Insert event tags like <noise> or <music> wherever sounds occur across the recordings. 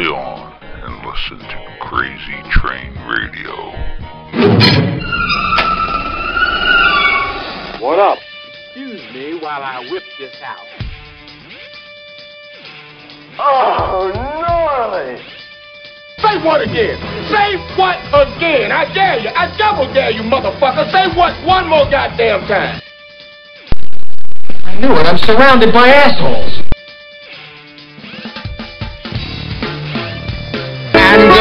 play on and listen to Crazy Train Radio. What up? Excuse me while I whip this out. Oh, gnarly! Say what again? Say what again? I dare you. I double dare you, motherfucker. Say what one more goddamn time. I knew it. I'm surrounded by assholes.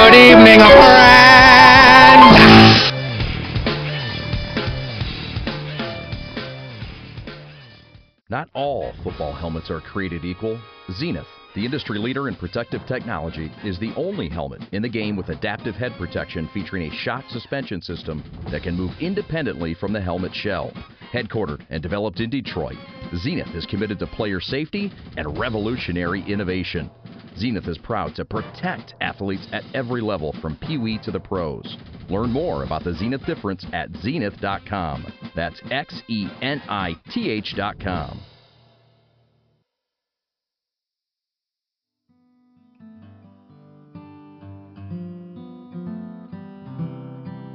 Good evening, friend. Not all football helmets are created equal. Xenith, the industry leader in protective technology, is the only helmet in the game with adaptive head protection featuring a shock suspension system that can move independently from the helmet shell. Headquartered and developed in Detroit, Xenith is committed to player safety and revolutionary innovation. Xenith is proud to protect athletes at every level from Pee Wee to the pros. Learn more about the Xenith difference at xenith.com. That's X E N I T H.com.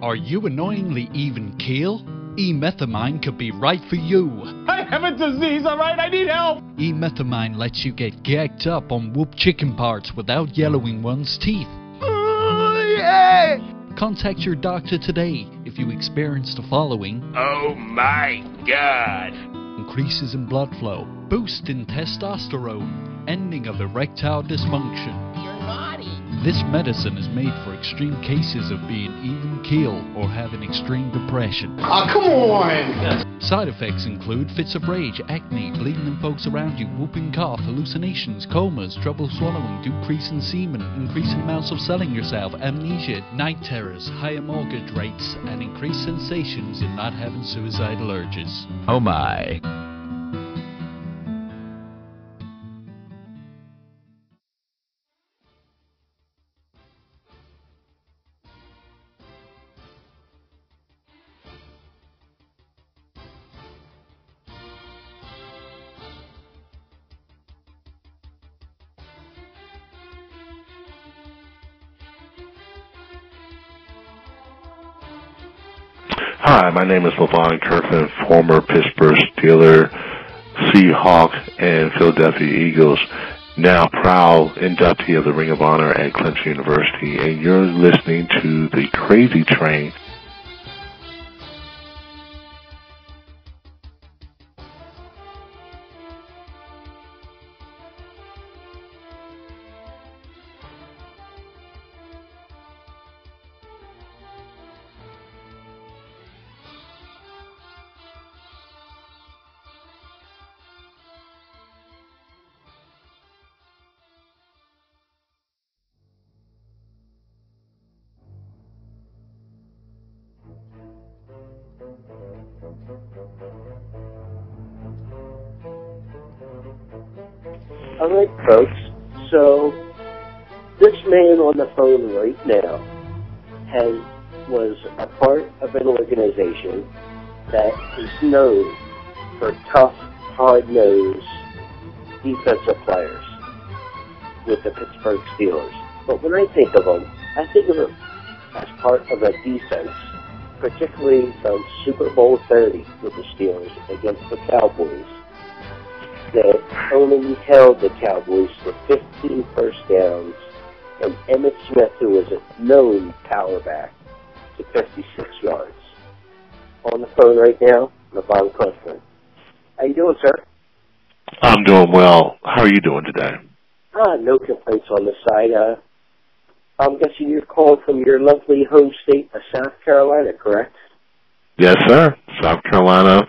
Are you annoyingly even keel? E-methamine could be right for you. I have a disease, all right? I need help. E-methamine lets you get gagged up on whoop chicken parts without yellowing one's teeth. Oh, yeah. Contact your doctor today if you experience the following Oh my God. increases in blood flow, boost in testosterone, ending of erectile dysfunction. You're naughty. This medicine is made for extreme cases of being even keel or having extreme depression. Oh, come on. Side effects include fits of rage, acne, bleeding in folks around you, whooping cough, hallucinations, comas, trouble swallowing, decrease in semen, increasing amounts of selling yourself, amnesia, night terrors, higher mortgage rates, and increased sensations in not having suicidal urges. Oh my. Hi, my name is Levon Kirkland, former Pittsburgh Steeler, Seahawk, and Philadelphia Eagles, now proud inductee of the Ring of Honor at Clemson University, and you're listening to the Crazy Train. All right, folks. So this man on the phone right now has was a part of an organization that is known for tough, hard-nosed defensive players with the Pittsburgh Steelers. But when I think of them, I think of them as part of a defense, particularly from Super Bowl 30 with the Steelers against the Cowboys that only held the Cowboys for 15 first downs, and Emmitt Smith, who was a known power back, to 56 yards. On the phone right now, Levon Kirkland. How you doing, sir? I'm doing well. How are you doing today? Ah, no complaints on the side. Uh, I'm guessing you're calling from your lovely home state of South Carolina, correct? Yes, sir. South Carolina,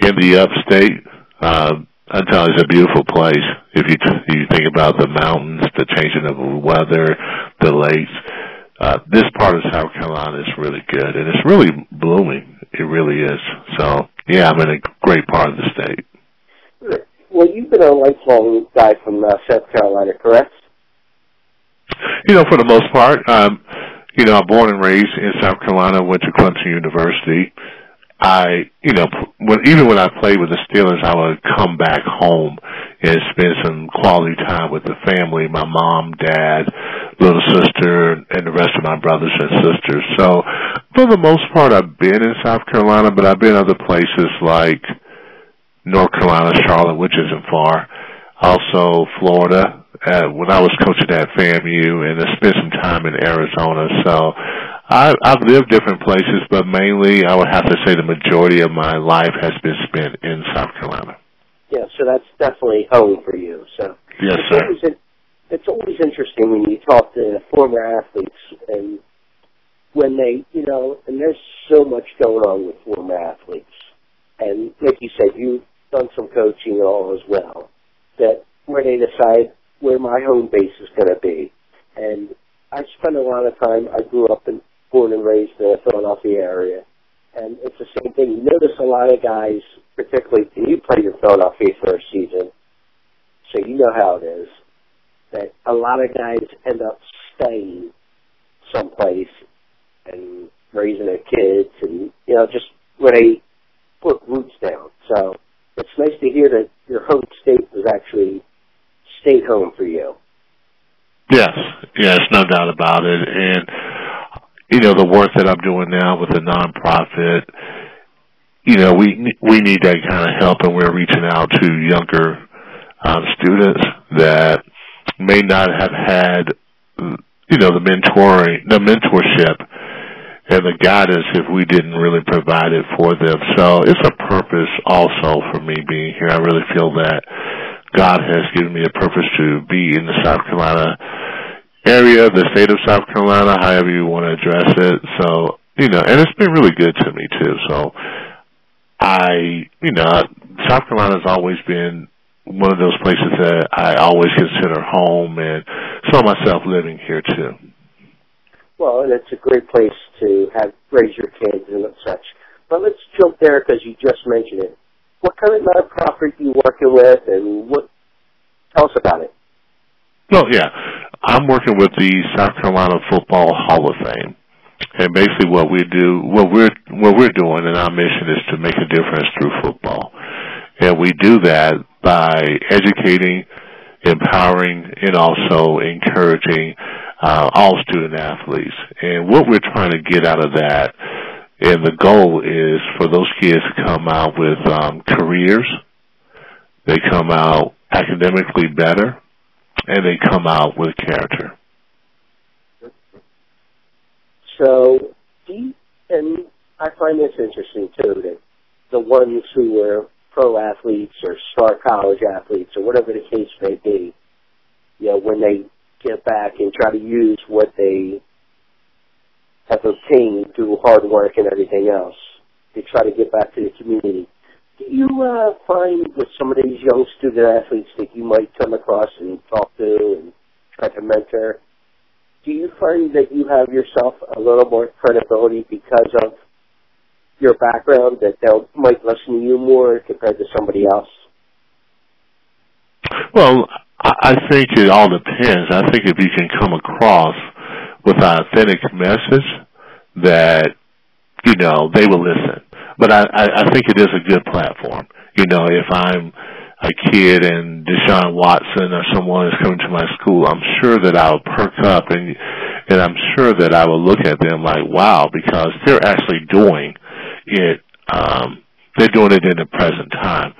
in the upstate, uh, I tell you, it's a beautiful place. If you you think about the mountains, the changing of the weather, the lakes, uh, this part of South Carolina is really good, and it's really blooming. It really is. So, yeah, I'm in a great part of the state. Well, you've been a lifelong guy from uh, South Carolina, correct? You know, for the most part, um, you know, I'm born and raised in South Carolina. Went to Clemson University. I, you know, when, even when I played with the Steelers, I would come back home and spend some quality time with the family, my mom, dad, little sister, and the rest of my brothers and sisters. So, for the most part, I've been in South Carolina, but I've been other places like North Carolina, Charlotte, which isn't far. Also, Florida, uh, when I was coaching at FAMU, and I spent some time in Arizona. So, I, I've lived different places, but mainly I would have to say the majority of my life has been spent in South Carolina. Yeah, so that's definitely home for you. So yes, it's sir. Always, it's always interesting when you talk to former athletes and when they, you know, and there's so much going on with former athletes. And like you said, you've done some coaching and all as well. That where they decide where my home base is going to be. And I spent a lot of time. I grew up in born and raised in the Philadelphia area. And it's the same thing. You notice a lot of guys, particularly, you played in Philadelphia for a season, so you know how it is, that a lot of guys end up staying someplace and raising their kids and, you know, just where they put roots down. So it's nice to hear that your home state was actually stayed home for you. Yes, yes, no doubt about it. And you know, the work that I'm doing now with the nonprofit, you know, we we need that kind of help, and we're reaching out to younger um, students that may not have had, you know, the mentoring, the mentorship, and the guidance if we didn't really provide it for them. So it's a purpose also for me being here. I really feel that God has given me a purpose to be in the South Carolina area, the state of South Carolina, however you want to address it. So, you know, and it's been really good to me too. So I, you know, South Carolina's always been one of those places that I always consider home and saw myself living here too. Well, and it's a great place to have raise your kids and such. But let's jump there because you just mentioned it. What kind of nonprofit are you working with, and what? Tell us about it. Well, yeah, I'm working with the South Carolina Football Hall of Fame, and basically what we do, what we're what we're doing, and our mission is to make a difference through football, and we do that by educating, empowering, and also encouraging uh, all student athletes. And what we're trying to get out of that, and the goal is for those kids to come out with um, careers. They come out academically better and they come out with character. So, and I find this interesting too that the ones who were pro athletes or star college athletes or whatever the case may be, you know, when they get back and try to use what they have obtained through hard work and everything else, they try to get back to the community. Do you uh, find with some of these young student athletes that you might come across and talk to and try to mentor, do you find that you have yourself a little more credibility because of your background that they might listen to you more compared to somebody else? Well, I think it all depends. I think if you can come across with an authentic message that, you know, they will listen. But I, I, think it is a good platform. You know, if I'm a kid and Deshaun Watson or someone is coming to my school, I'm sure that I'll perk up and and I'm sure that I will look at them like, wow, because they're actually doing it. Um, they're doing it in the present time.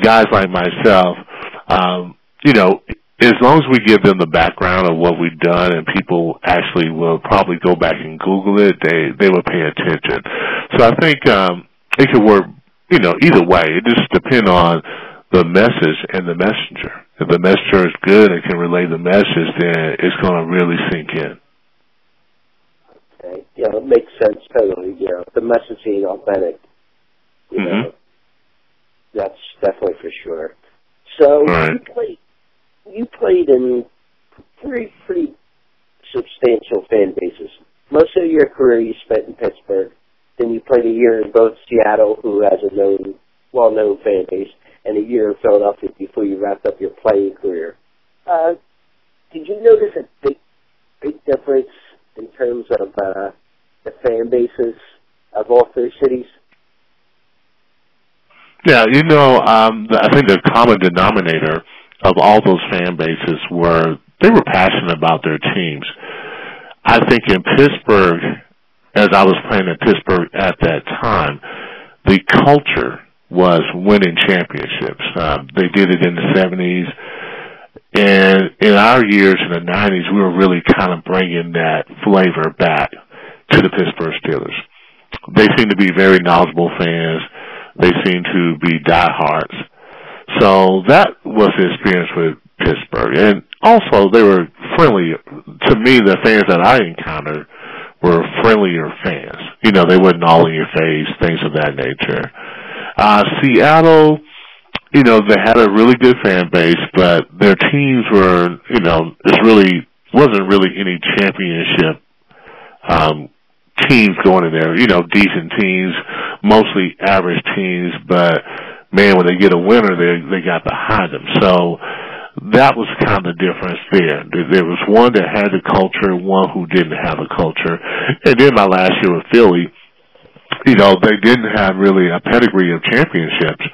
Guys like myself, um, you know, as long as we give them the background of what we've done and people actually will probably go back and Google it, they, they will pay attention. So I think, um, it could work, you know, either way. It just depends on the message and the messenger. If the messenger is good and can relay the message, then it's going to really sink in. Okay. Yeah, it makes sense totally. Yeah, the message being authentic. You mm-hmm. know, that's definitely for sure. So Right. you played you played in pretty pretty substantial fan bases. Most of your career you spent in Pittsburgh. Then you played a year in both Seattle, who has a known, well-known fan base, and a year in Philadelphia before you wrapped up your playing career. Uh, did you notice a big, big difference in terms of uh, the fan bases of all three cities? Yeah, you know, um, I think the common denominator of all those fan bases were they were passionate about their teams. I think in Pittsburgh, as I was playing in Pittsburgh at that time, the culture was winning championships. Um, they did it in the 70s. And in our years in the 90s, we were really kind of bringing that flavor back to the Pittsburgh Steelers. They seem to be very knowledgeable fans. They seem to be diehards. So that was the experience with Pittsburgh. And also they were friendly. To me, the fans that I encountered were friendlier fans. You know, they wasn't all in your face, things of that nature. Uh, Seattle, you know, they had a really good fan base, but their teams were, you know, it's really, wasn't really any championship, um, teams going in there, you know, decent teams, mostly average teams, but man, when they get a winner, they they got behind them. So that was kind of the difference there. There- was one that had the culture, one who didn't have a culture. And then my last year with Philly, you know, they didn't have really a pedigree of championships,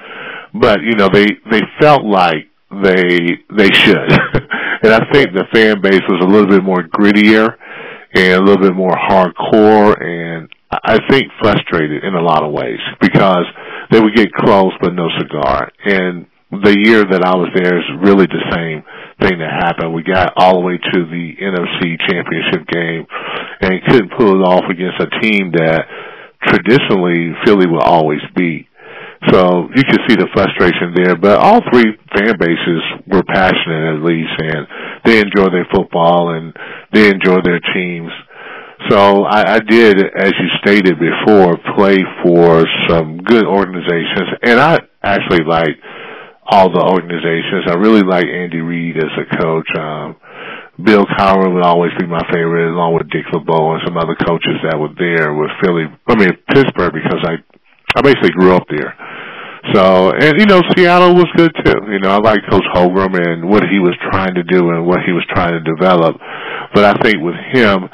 but you know, they they felt like they they should. <laughs> and I think the fan base was a little bit more grittier and a little bit more hardcore and I think frustrated in a lot of ways because they would get close but no cigar. And the year that I was there is really the same thing that happened. We got all the way to the NFC championship game and couldn't pull it off against a team that traditionally Philly will always beat. So you could see the frustration there, but all three fan bases were passionate at least and they enjoy their football and they enjoy their teams. So I, I did, as you stated before, play for some good organizations and I actually like all the organizations. I really like Andy Reid as a coach. Um, Bill Cowher would always be my favorite, along with Dick LeBeau and some other coaches that were there with Philly. I mean Pittsburgh because I I basically grew up there. So and you know Seattle was good too. You know I like Coach Holmgren and what he was trying to do and what he was trying to develop. But I think with him,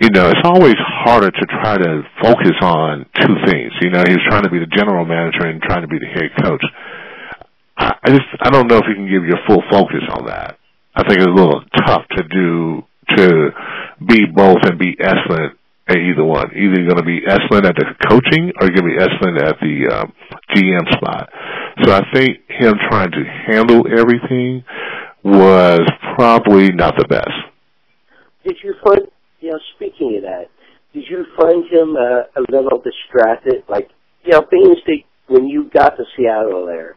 you know, it's always harder to try to focus on two things. You know, he was trying to be the general manager and trying to be the head coach. I just I don't know if you can give your full focus on that. I think it's a little tough to do to be both and be excellent at either one. Either you're going to be excellent at the coaching or you're going to be excellent at the um, GM spot. So I think him trying to handle everything was probably not the best. Did you find, you know, speaking of that, did you find him uh, a little distracted? Like, you know, being the, when you got to Seattle there,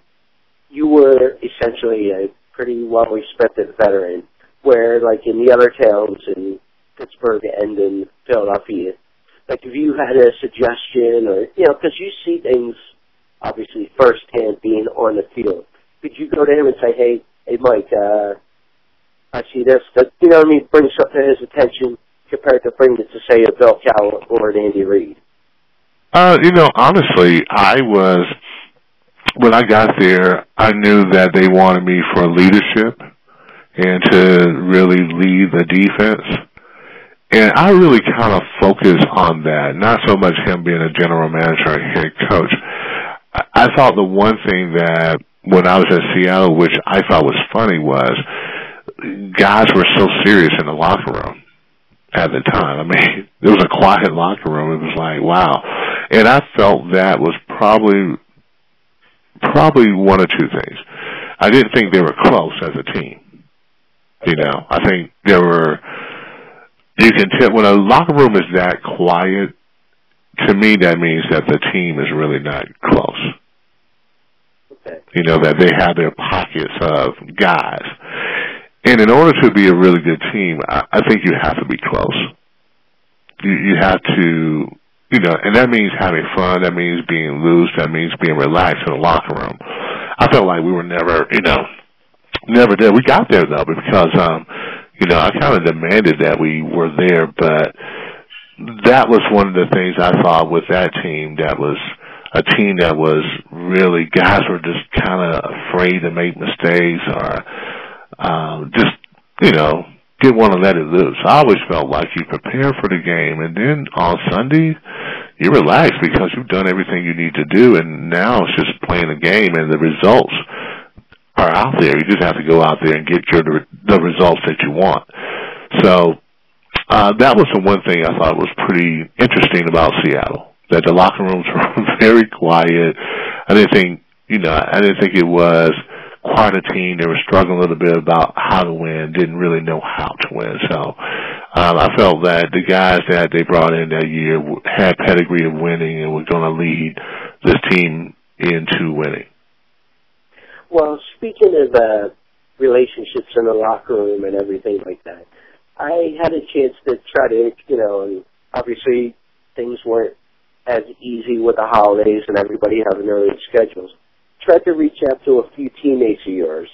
you were essentially a pretty well-respected veteran, where, like, in the other towns in Pittsburgh and in Philadelphia, like, if you had a suggestion or, you know, because you see things, obviously, firsthand being on the field, could you go to him and say, hey, hey, Mike, uh, I see this, that, you know what I mean, bring something to his attention compared to bringing it to, say, a Bill Cowher or an Andy Reid? Uh, you know, honestly, I was when I got there, I knew that they wanted me for leadership and to really lead the defense. And I really kind of focused on that, not so much him being a general manager and head coach. I, I thought the one thing that when I was at Seattle, which I thought was funny, was guys were so serious in the locker room at the time. I mean, <laughs> it was a quiet locker room. It was like, wow. And I felt that was probably probably one or two things. I didn't think they were close as a team. You know, I think there were. You can tell when a locker room is that quiet. To me, that means that the team is really not close. Okay. You know that they have their pockets of guys, and in order to be a really good team, I, I think you have to be close. You you have to you know, and that means having fun. That means being loose. That means being relaxed in the locker room. I felt like we were never, you know, never there. We got there though because, um, you know, I kind of demanded that we were there, but that was one of the things I thought with that team that was a team that was really guys were just kind of afraid to make mistakes or um, just you know didn't want to let it loose. I always felt like you prepare for the game, and then on Sunday you relax because you've done everything you need to do, and now it's just playing a game, and the results are out there. You just have to go out there and get your the results that you want. So uh, that was the one thing I thought was pretty interesting about Seattle. That the locker rooms <laughs> were very quiet. I didn't think, you know, I didn't think it was quite a team. They were struggling a little bit about how to win, didn't really know how to win. So um, I felt that the guys that they brought in that year had pedigree of winning and were going to lead this team into winning. Well, speaking of uh, relationships in the locker room and everything like that, I had a chance to try to, you know, and obviously things weren't as easy with the holidays and everybody having their own schedules. Tried to reach out to a few teammates of yours,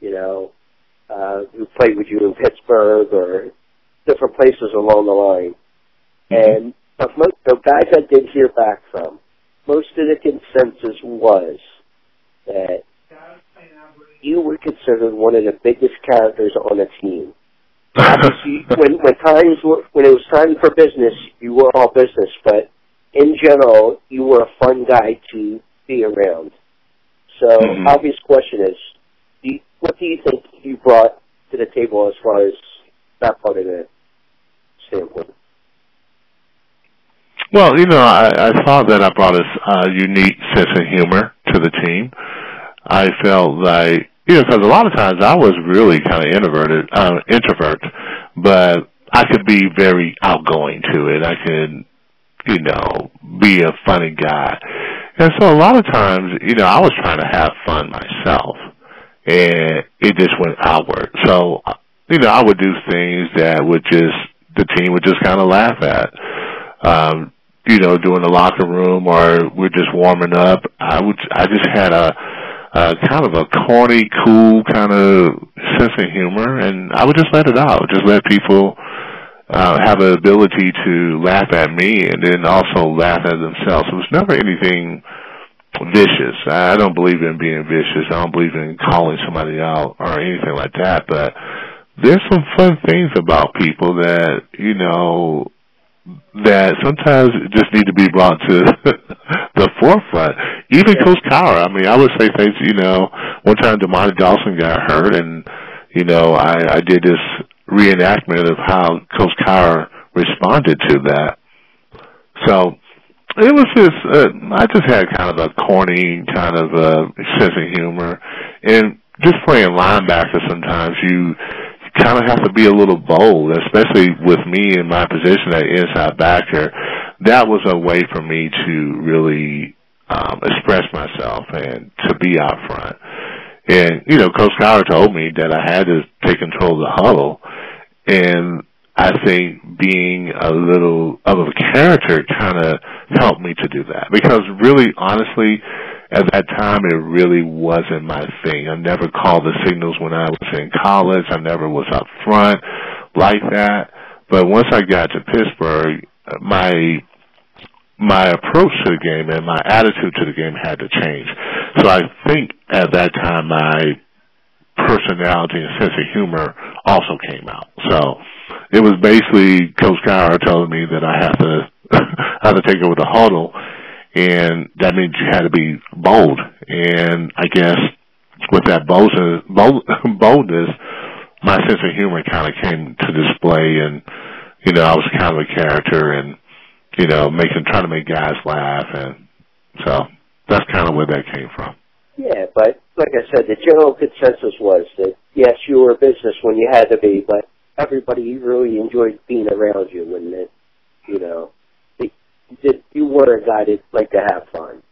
you know, uh, who played with you in Pittsburgh or different places along the line. Mm-hmm. And the, the guys I did hear back from, most of the consensus was that you were considered one of the biggest characters on the team. Obviously, <laughs> when when times were, when it was time for business, you were all business. But in general, you were a fun guy to be around. So, mm-hmm. obvious question is, do you, what do you think you brought to the table as far as that part of the standpoint? Well, you know, I, I thought that I brought a uh, unique sense of humor to the team. I felt like you know, because a lot of times I was really kind of introverted, uh, introvert, but I could be very outgoing to it. I could, you know, be a funny guy. And so a lot of times, you know, I was trying to have fun myself and it just went outward. So, you know, I would do things that would just, the team would just kind of laugh at. Um, you know, doing the locker room or we're just warming up. I would, I just had a, uh, kind of a corny, cool kind of sense of humor, and I would just let it out. Just let people uh, have an ability to laugh at me, and then also laugh at themselves. It was never anything vicious. I don't believe in being vicious. I don't believe in calling somebody out or anything like that. But there's some fun things about people that you know that sometimes just need to be brought to <laughs> the forefront. Even Coach Cowher, I mean, I would say things, you know, one time Dermontti Dawson got hurt and, you know, I, I did this reenactment of how Coach Cowher responded to that. So it was just, uh, I just had kind of a corny kind of uh, sense of humor. And just playing linebacker sometimes you, kind of have to be a little bold, especially with me in my position at inside backer. That was a way for me to really um, express myself and to be out front. And you know, Coach Cowher told me that I had to take control of the huddle, and I think being a little of a character kind of helped me to do that. Because really, honestly, at that time it really wasn't my thing. I never called the signals when I was in college. I never was up front like that. But once I got to Pittsburgh, my my approach to the game and my attitude to the game had to change. So I think at that time my personality and sense of humor also came out. So it was basically Coach Cowher telling me that I have to <laughs> I have to take over the huddle and that means you had to be bold. And I guess with that boldness, bold, <laughs> boldness, my sense of humor kind of came to display, and you know, I was kind of a character, and you know, making trying to make guys laugh, and so that's kind of where that came from. Yeah, but like I said, the general consensus was that yes, you were a business when you had to be, but everybody really enjoyed being around you, and that you know that you were a guy that liked to have fun.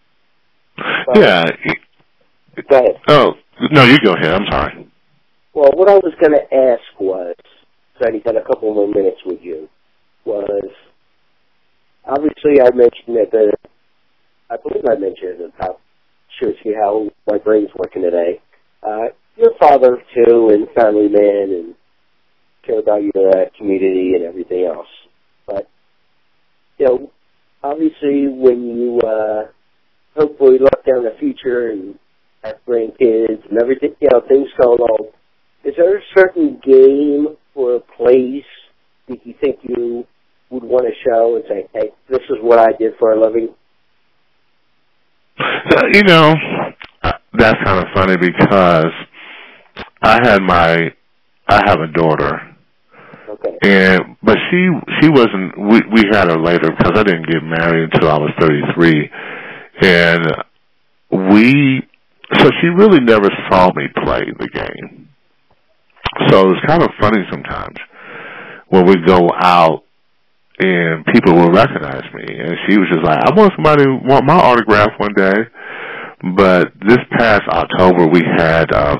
But, yeah. Go ahead. Oh no, you go ahead. I'm sorry. Well, what I was going to ask was, so I got a couple more minutes with you, was obviously I mentioned that the, I believe I mentioned about shows you how my brain's working today. Uh, you're a father too, and family man, and care about your uh, community and everything else. But you know, obviously, when you uh, hopefully look down the future and have grandkids and everything, you know, things going on. Is there a certain game or place that you think you would want to show and say, "Hey, this is what I did for a living"? You know, that's kind of funny because I had my, I have a daughter. Okay. And but she she wasn't. We we had her later because I didn't get married until I was thirty three, and we. So she really never saw me play the game. So it's kind of funny sometimes when we go out and people will recognize me. And she was just like, I want somebody to want my autograph one day. But this past October, we had uh,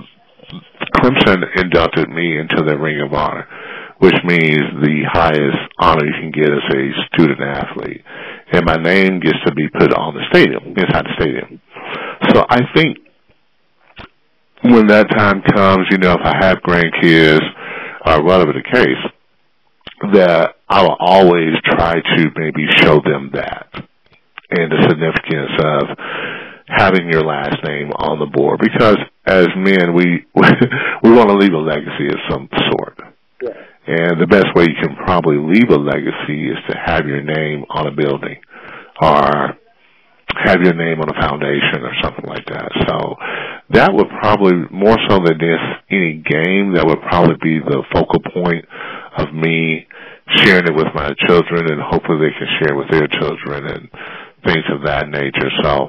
Clemson inducted me into the Ring of Honor, which means the highest honor you can get as a student athlete. And my name gets to be put on the stadium, inside the stadium. So I think when that time comes, you know, if I have grandkids, or whatever the case, that I will always try to maybe show them that and the significance of having your last name on the board because as men we <laughs> we want to leave a legacy of some sort. Yeah. And the best way you can probably leave a legacy is to have your name on a building or have your name on a foundation or something like that. So that would probably more so than this any game that would probably be the focal point of me sharing it with my children and hopefully they can share with their children and things of that nature. So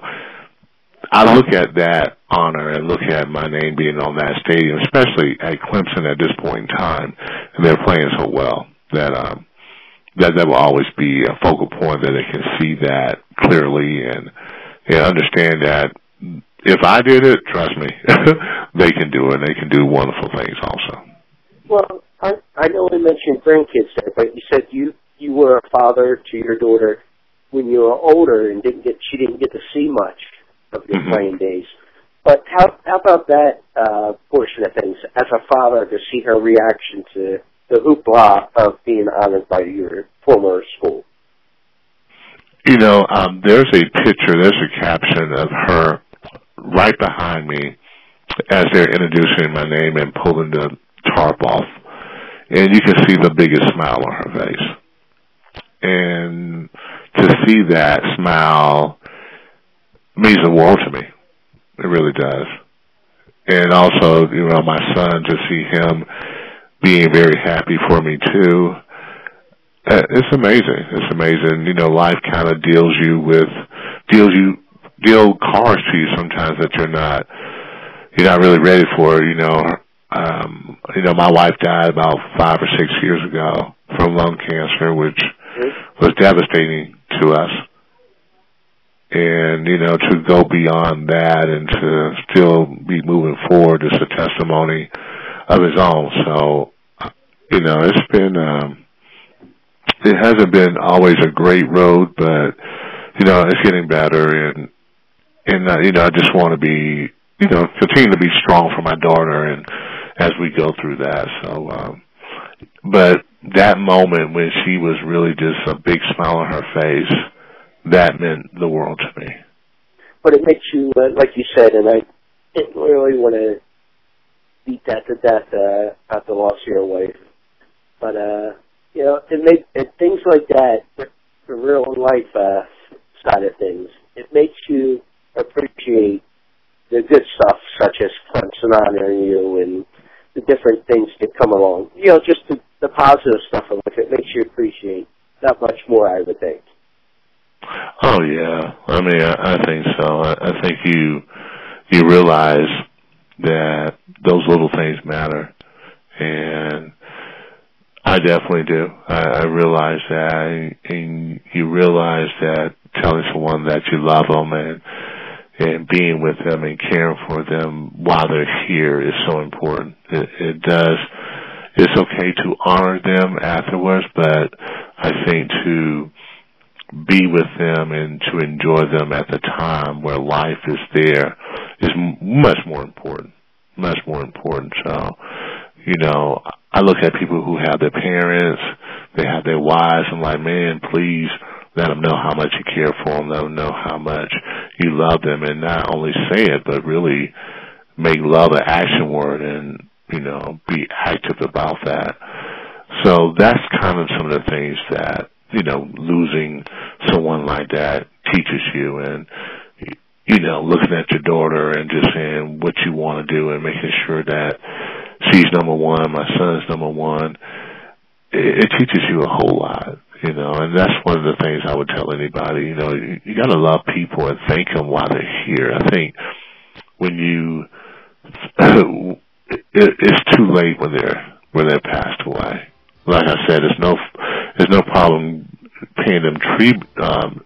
I look at that honor and look at my name being on that stadium, especially at Clemson at this point in time, and they're playing so well that um that that will always be a focal point that they can see that clearly and and understand that if I did it, trust me, <laughs> they can do it. They can do wonderful things also. Well, I I know we mentioned grandkids there, but you said you you were a father to your daughter when you were older and didn't get she didn't get to see much of your Mhm. playing days. But how how about that uh, portion of things as a father to see her reaction to the hoopla of being honored by your former school? You know, um, there's a picture, there's a caption of her right behind me as they're introducing my name and pulling the tarp off. And you can see the biggest smile on her face. And to see that smile means the world to me. It really does. And also, you know, my son, to see him being very happy for me too. Uh, It's amazing. It's amazing. You know, life kind of deals you with deals you deal cards to you sometimes that you're not you're not really ready for. You know, um, you know, my wife died about five or six years ago from lung cancer, which was devastating to us. And you know, to go beyond that and to still be moving forward is a testimony of his own. So, you know, it's been. um it hasn't been always a great road, but you know it's getting better, and and uh, you know I just want to be you know continue to be strong for my daughter, and as we go through that. So, um, but that moment when she was really just a big smile on her face, that meant the world to me. But it makes you, uh, like you said, and I didn't really want to beat that to death uh, about the loss of your wife. But uh, you know, it make it, things like that, the, the real life uh, side of things, it makes you appreciate the good stuff, such as Clemson honoring you and the different things that come along. You know, just the, the positive stuff of life. It makes you appreciate that much more, I would think. Oh yeah, I mean I, I think so. I, I think you you realize that those little things matter, and I definitely do. I, I realize that, and you realize that telling someone that you love them and and being with them and caring for them while they're here is so important. It, it does. It's okay to honor them afterwards, but I think to be with them and to enjoy them at the time where life is there is much more important. Much more important. So, you know, I look at people who have their parents, they have their wives. I'm like, man, please let them know how much you care for them. Let them know how much you love them, and not only say it, but really make love an action word and you know be active about that. So that's kind of some of the things that you know losing someone like that teaches you, and you know looking at your daughter and just saying what you want to do and making sure that she's number one, my son's number one. It, it teaches you a whole lot you know, and that's one of the things I would tell anybody. You know, you, you got to love people and thank them while they're here. I think when you, <clears throat> it, it's too late when they're when they're passed away. Like I said, there's no there's no problem paying them tribute, um,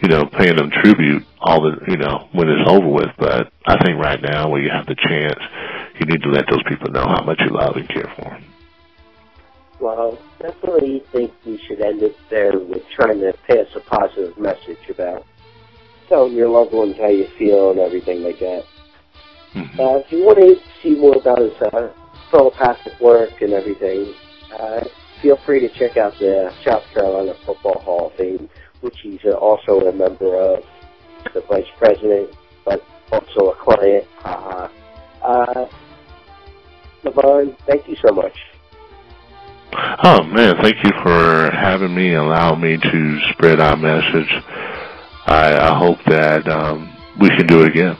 you know, paying them tribute all the you know when it's over with. But I think right now, when you have the chance, you need to let those people know how much you love and care for them. Well, definitely think we should end it there with trying to pass a positive message about telling your loved ones how you feel and everything like that. Mm-hmm. Uh, if you want to see more about his uh, telepathic work and everything, uh, feel free to check out the South Carolina Football Hall of Fame, which he's uh, also a member of, the vice president, but also a client. Uh, uh, Levon, thank you so much. Oh man, thank you for having me, allowing me to spread our message. I, I hope that um, we can do it again.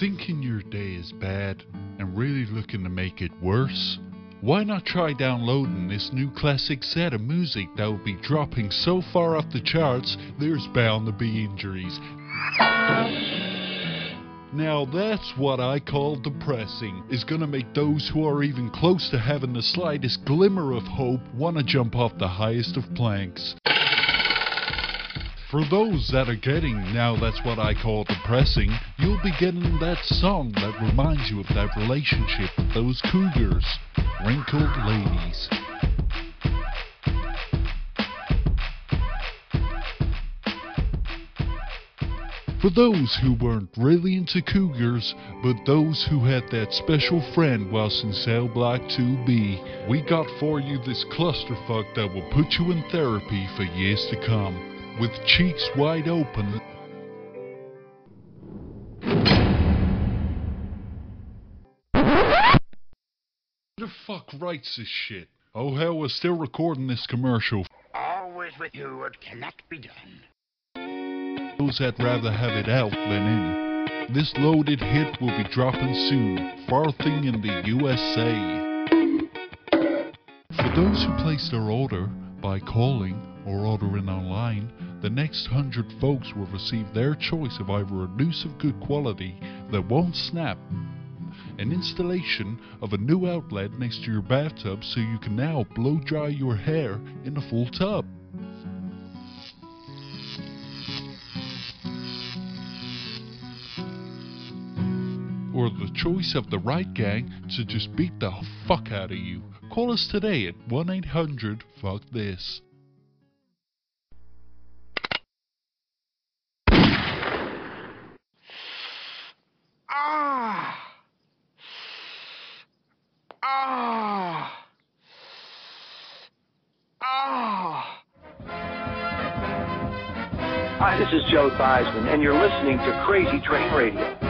Thinking your day is bad and really looking to make it worse? Why not try downloading this new classic set of music that will be dropping so far off the charts there's bound to be injuries. Now that's what I call depressing. Is gonna make those who are even close to having the slightest glimmer of hope wanna jump off the highest of planks. For those that are getting now that's what I call depressing, you'll be getting that song that reminds you of that relationship with those cougars, Wrinkled Ladies. For those who weren't really into cougars, but those who had that special friend whilst in cell block 2B, we got for you this clusterfuck that will put you in therapy for years to come with cheeks wide open. Fuck writes this shit? Oh hell, we're still recording this commercial. Always with you, it cannot be done. Those that rather have it out than in. This loaded hit will be dropping soon, farthing in the USA. For those who place their order by calling or ordering online, the next hundred folks will receive their choice of either a noose of good quality that won't snap, an installation of a new outlet next to your bathtub so you can now blow dry your hair in a full tub. Or the choice of the right gang to just beat the fuck out of you. Call us today at 1 800 Fuck This. This is Joe Theismann, and you're listening to Crazy Train Radio.